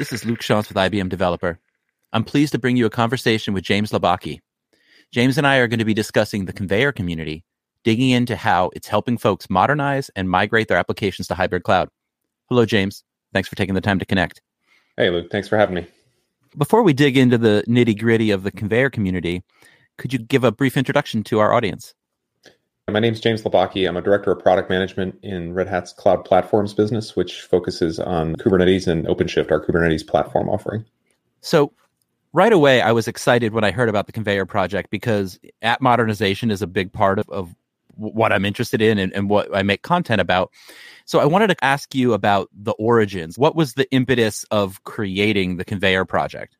This is Luke Schantz with IBM Developer. I'm pleased to bring you a conversation with James Labocki. James and I are going to be discussing the Konveyor community, digging into how it's helping folks modernize and migrate their applications to hybrid cloud. Hello, James. Thanks for taking the time to connect. Hey, Luke. Thanks for having me. Before we dig into the nitty gritty of the Konveyor community, could you give a brief introduction to our audience? My name is James Labocki. I'm a director of product management in Red Hat's cloud platforms business, which focuses on Kubernetes and OpenShift, our Kubernetes platform offering. So, right away, I was excited when I heard about the Konveyor project because app modernization is a big part of, of what I'm interested in and, and what I make content about. So, I wanted to ask you about the origins. What was the impetus of creating the Konveyor project?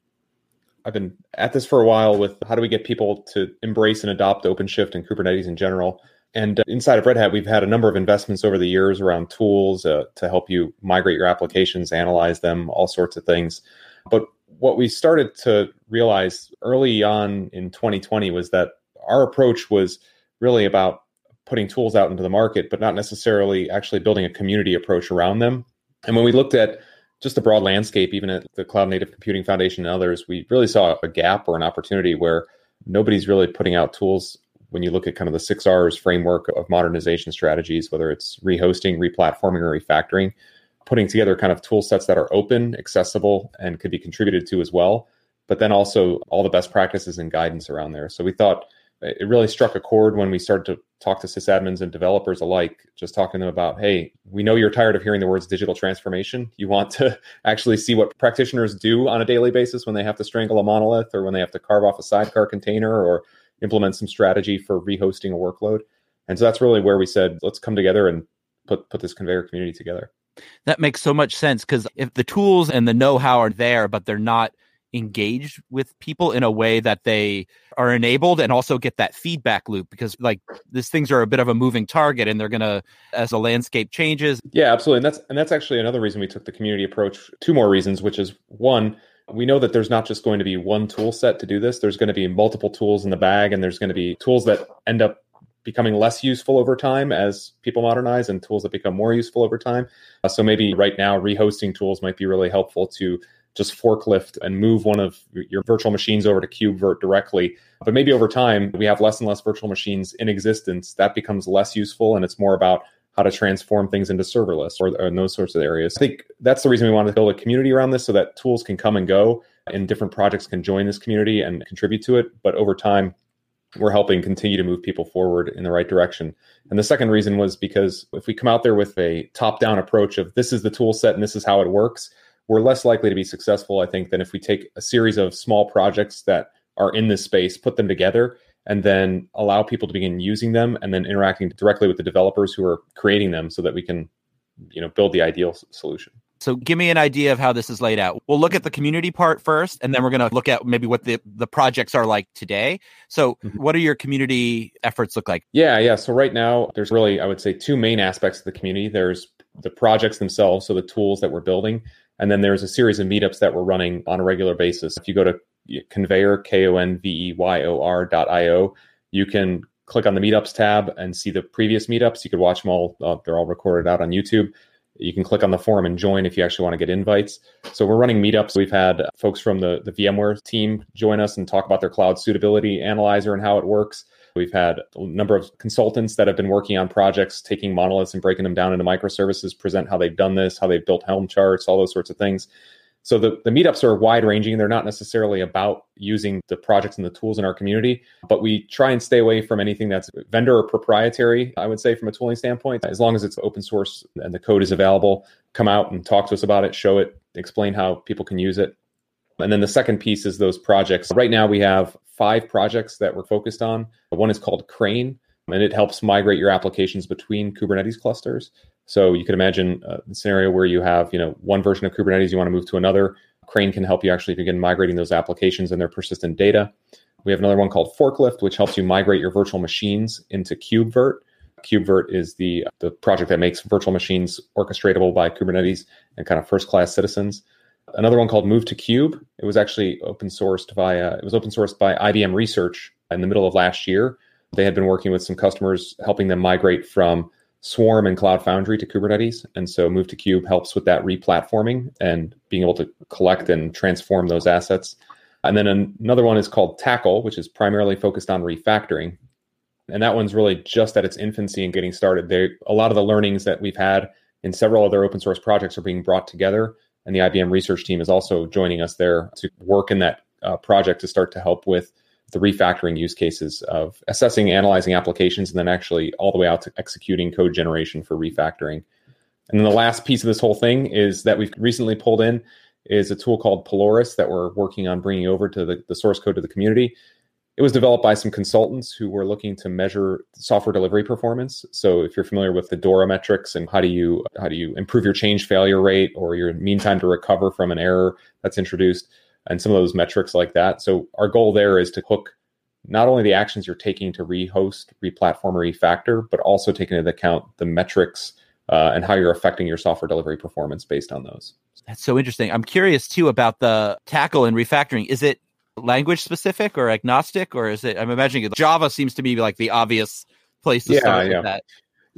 I've been at this for a while with how do we get people to embrace and adopt OpenShift and Kubernetes in general. And uh, inside of Red Hat, we've had a number of investments over the years around tools uh, to help you migrate your applications, analyze them, all sorts of things. But what we started to realize early on in 2020 was that our approach was really about putting tools out into the market, but not necessarily actually building a community approach around them. And when we looked at just the broad landscape, even at the Cloud Native Computing Foundation and others, we really saw a gap or an opportunity where nobody's really putting out tools when you look at kind of the six R's framework of modernization strategies, whether it's rehosting, replatforming, or refactoring, putting together kind of tool sets that are open, accessible, and could be contributed to as well. But then also all the best practices and guidance around there. So we thought it really struck a chord when we started to talk to sysadmins and developers alike, just talking to them about, hey, we know you're tired of hearing the words digital transformation. You want to actually see what practitioners do on a daily basis when they have to strangle a monolith or when they have to carve off a sidecar container or implement some strategy for rehosting a workload. And so that's really where we said, let's come together and put put this Konveyor community together. That makes so much sense because if the tools and the know-how are there, but they're not engaged with people in a way that they are enabled and also get that feedback loop because like these things are a bit of a moving target and they're going to as the landscape changes yeah absolutely and that's and that's actually another reason we took the community approach two more reasons which is one we know that there's not just going to be one tool set to do this. There's going to be multiple tools in the bag, and there's going to be tools that end up becoming less useful over time as people modernize and tools that become more useful over time. Uh, so maybe right now, rehosting tools might be really helpful to just forklift and move one of your virtual machines over to KubeVirt directly. But maybe over time, we have less and less virtual machines in existence. That becomes less useful, and it's more about how to transform things into serverless or, or in those sorts of areas. I think that's the reason we wanted to build a community around this so that tools can come and go and different projects can join this community and contribute to it. But over time, we're helping continue to move people forward in the right direction. And the second reason was because if we come out there with a top down approach of this is the tool set and this is how it works, we're less likely to be successful, I think, than if we take a series of small projects that are in this space, put them together, and then allow people to begin using them and then interacting directly with the developers who are creating them so that we can you know build the ideal solution. So give me an idea of how this is laid out. We'll look at the community part first and then we're going to look at maybe what the, the projects are like today. So mm-hmm. what are your community efforts look like? Yeah yeah. So right now there's really i would say two main aspects of the community. There's the projects themselves so the tools that we're building and then there's a series of meetups that we're running on a regular basis. If you go to Konveyor, K O N V E Y O R dot I O. You can click on the meetups tab and see the previous meetups. You could watch them all, uh, they're all recorded out on YouTube. You can click on the forum and join if you actually want to get invites. So we're running meetups. We've had folks from the, the VMware team join us and talk about their cloud suitability analyzer and how it works. We've had a number of consultants that have been working on projects, taking monoliths and breaking them down into microservices, present how they've done this, how they've built Helm charts, all those sorts of things. So the, the meetups are wide ranging. They're not necessarily about using the projects and the tools in our community, but we try and stay away from anything that's vendor or proprietary, I would say, from a tooling standpoint. As long as it's open source and the code is available, come out and talk to us about it, show it, explain how people can use it. And then the second piece is those projects. Right now, we have five projects that we're focused on. One is called Crane, and it helps migrate your applications between Kubernetes clusters. So you can imagine uh, a scenario where you have, you know, one version of Kubernetes you want to move to another. Crane can help you actually begin migrating those applications and their persistent data. We have another one called Forklift, which helps you migrate your virtual machines into KubeVirt. KubeVirt is the the project that makes virtual machines orchestratable by Kubernetes and kind of first class citizens. Another one called Move2Kube. It was actually open sourced via it was open sourced by IBM Research in the middle of last year. They had been working with some customers, helping them migrate from Swarm and Cloud Foundry to Kubernetes. And so Move2Kube helps with that replatforming and being able to collect and transform those assets. And then another one is called Tackle, which is primarily focused on refactoring. And that one's really just at its infancy and getting started. There, a lot of the learnings that we've had in several other open source projects are being brought together. And the IBM research team is also joining us there to work in that uh, project to start to help with the refactoring use cases of assessing, analyzing applications, and then actually all the way out to executing code generation for refactoring. And then the last piece of this whole thing is that we've recently pulled in is a tool called Pelorus that we're working on bringing over to the, the source code to the community. It was developed by some consultants who were looking to measure software delivery performance. So if you're familiar with the DORA metrics and how do you how do you improve your change failure rate or your mean time to recover from an error that's introduced, and some of those metrics like that. So our goal there is to hook not only the actions you're taking to rehost, replatform, or refactor, but also taking into account the metrics uh, and how you're affecting your software delivery performance based on those. That's so interesting. I'm curious too about the tackle and refactoring. Is it language specific or agnostic, or is it? I'm imagining Java seems to be like the obvious place to yeah, start yeah. with that.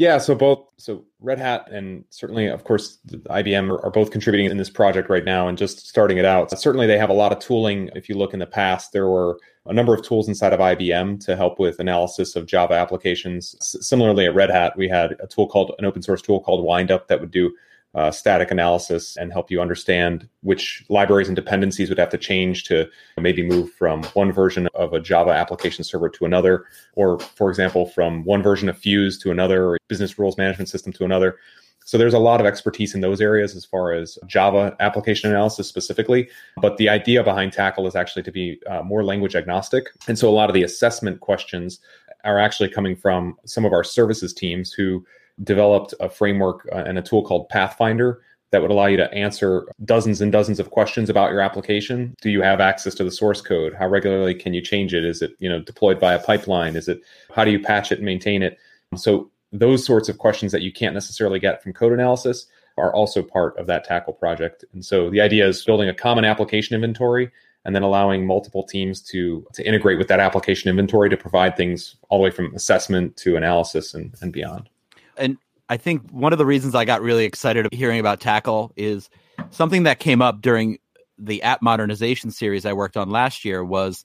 Yeah, so both so Red Hat and certainly, of course, IBM are, are, both contributing in this project right now and just starting it out. Certainly, they have a lot of tooling. If you look in the past, there were a number of tools inside of IBM to help with analysis of Java applications. S- similarly, at Red Hat, we had a tool called an open source tool called Windup that would do uh, static analysis and help you understand which libraries and dependencies would have to change to maybe move from one version of a Java application server to another, or for example, from one version of Fuse to another, or business rules management system to another. So there's a lot of expertise in those areas as far as Java application analysis specifically. But the idea behind Tackle is actually to be uh, more language agnostic. And so a lot of the assessment questions are actually coming from some of our services teams who developed a framework uh, and a tool called Pathfinder that would allow you to answer dozens and dozens of questions about your application. Do you have access to the source code? How regularly can you change it? Is it, you know, deployed via a pipeline? Is it how do you patch it and maintain it? So those sorts of questions that you can't necessarily get from code analysis are also part of that tackle project. And so the idea is building a common application inventory and then allowing multiple teams to to integrate with that application inventory to provide things all the way from assessment to analysis and, and beyond. And I think one of the reasons I got really excited hearing about Tackle is something that came up during the app modernization series I worked on last year was,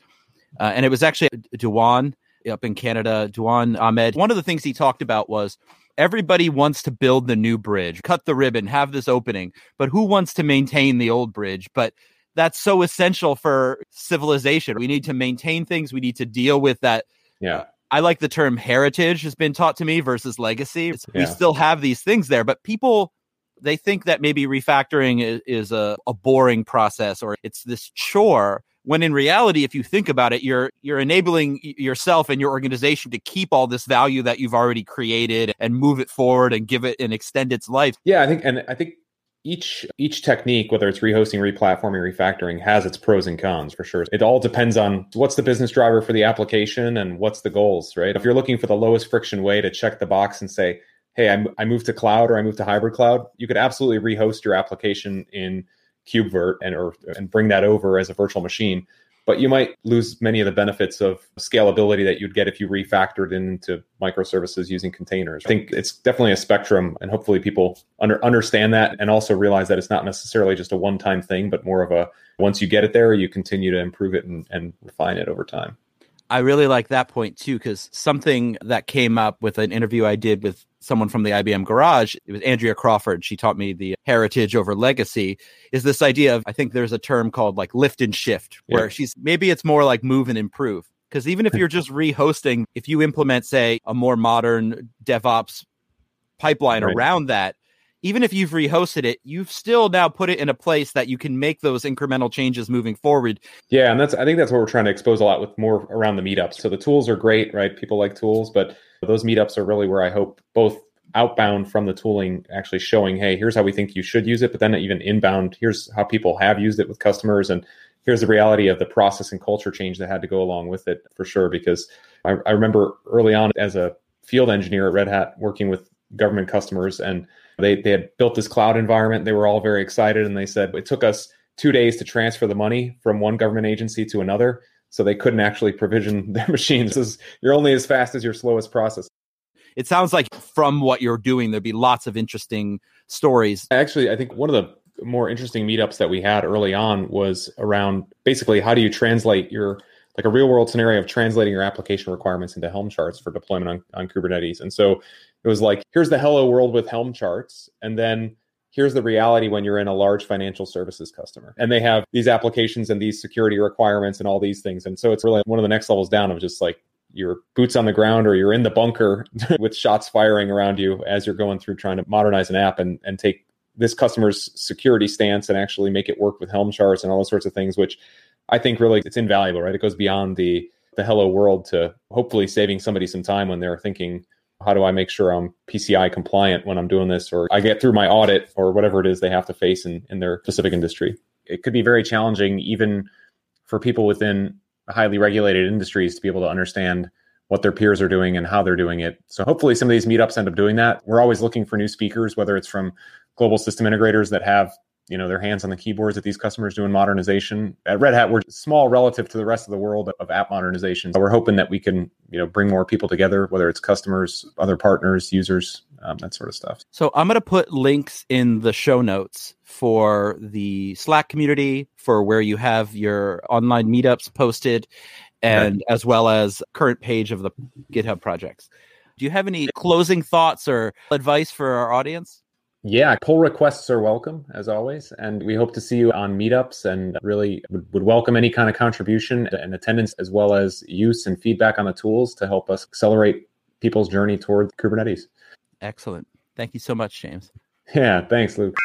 uh, and it was actually Dewan up in Canada, Dewan Ahmed. One of the things he talked about was everybody wants to build the new bridge, cut the ribbon, have this opening, but who wants to maintain the old bridge? But that's so essential for civilization. We need to maintain things. We need to deal with that yeah. I like the term heritage has been taught to me versus legacy. Yeah. We still have these things there, but people they think that maybe refactoring is, is a, a boring process or it's this chore when in reality if you think about it you're you're enabling yourself and your organization to keep all this value that you've already created and move it forward and give it and extend its life yeah i think and i think each each technique, whether it's rehosting, replatforming, refactoring, has its pros and cons for sure. It all depends on what's the business driver for the application and what's the goals, right? If you're looking for the lowest friction way to check the box and say, "Hey, I, I moved to cloud or I moved to hybrid cloud," you could absolutely rehost your application in KubeVirt and or and bring that over as a virtual machine but you might lose many of the benefits of scalability that you'd get if you refactored into microservices using containers. I think it's definitely a spectrum, and hopefully people under, understand that and also realize that it's not necessarily just a one time thing, but more of a once you get it there, you continue to improve it and, and refine it over time. I really like that point too, because something that came up with an interview I did with someone from the IBM garage, it was Andrea Crawford. She taught me the heritage over legacy is this idea of, I think there's a term called like lift and shift, where yeah. she's maybe it's more like move and improve. Because even if you're just rehosting, if you implement, say, a more modern DevOps pipeline right. around that, even if you've rehosted it, you've still now put it in a place that you can make those incremental changes moving forward. Yeah, and that's I think that's what we're trying to expose a lot with more around the meetups. So the tools are great, right? People like tools, but those meetups are really where I hope both outbound from the tooling actually showing, hey, here's how we think you should use it, but then even inbound, here's how people have used it with customers and here's the reality of the process and culture change that had to go along with it for sure. Because I, I remember early on as a field engineer at Red Hat working with government customers and they, they had built this cloud environment. They were all very excited and they said it took us two days to transfer the money from one government agency to another. So they couldn't actually provision their machines. You're only as fast as your slowest process. it sounds like from what you're doing, there'd be lots of interesting stories. Actually, I think one of the more interesting meetups that we had early on was around basically how do you translate your like a real world scenario of translating your application requirements into Helm charts for deployment on, on Kubernetes. And so it was like, here's the hello world with Helm charts. And then here's the reality when you're in a large financial services customer and they have these applications and these security requirements and all these things. And so it's really one of the next levels down of just like your boots on the ground or you're in the bunker with shots firing around you as you're going through trying to modernize an app and, and take this customer's security stance and actually make it work with Helm charts and all those sorts of things, which I think really it's invaluable, right? It goes beyond the the hello world to hopefully saving somebody some time when they're thinking, how do I make sure I'm PCI compliant when I'm doing this, or I get through my audit, or whatever it is they have to face in, in their specific industry. It could be very challenging, even for people within highly regulated industries, to be able to understand what their peers are doing and how they're doing it. So hopefully some of these meetups end up doing that. We're always looking for new speakers, whether it's from global system integrators that have you know their hands on the keyboards that these customers doing modernization. At red hat we're small relative to the rest of the world of app modernization. So we're hoping that we can you know bring more people together whether it's customers other partners users um, that sort of stuff. So i'm going to put links in the show notes for the slack community for where you have your online meetups posted and as well as current page of the github projects. Do you have any closing thoughts or advice for our audience yeah, pull requests are welcome as always. And we hope to see you on meetups and really would, would, welcome any kind of contribution and attendance as well as use and feedback on the tools to help us accelerate people's journey toward Kubernetes. Excellent. Thank you so much, James. Yeah, thanks, Luke.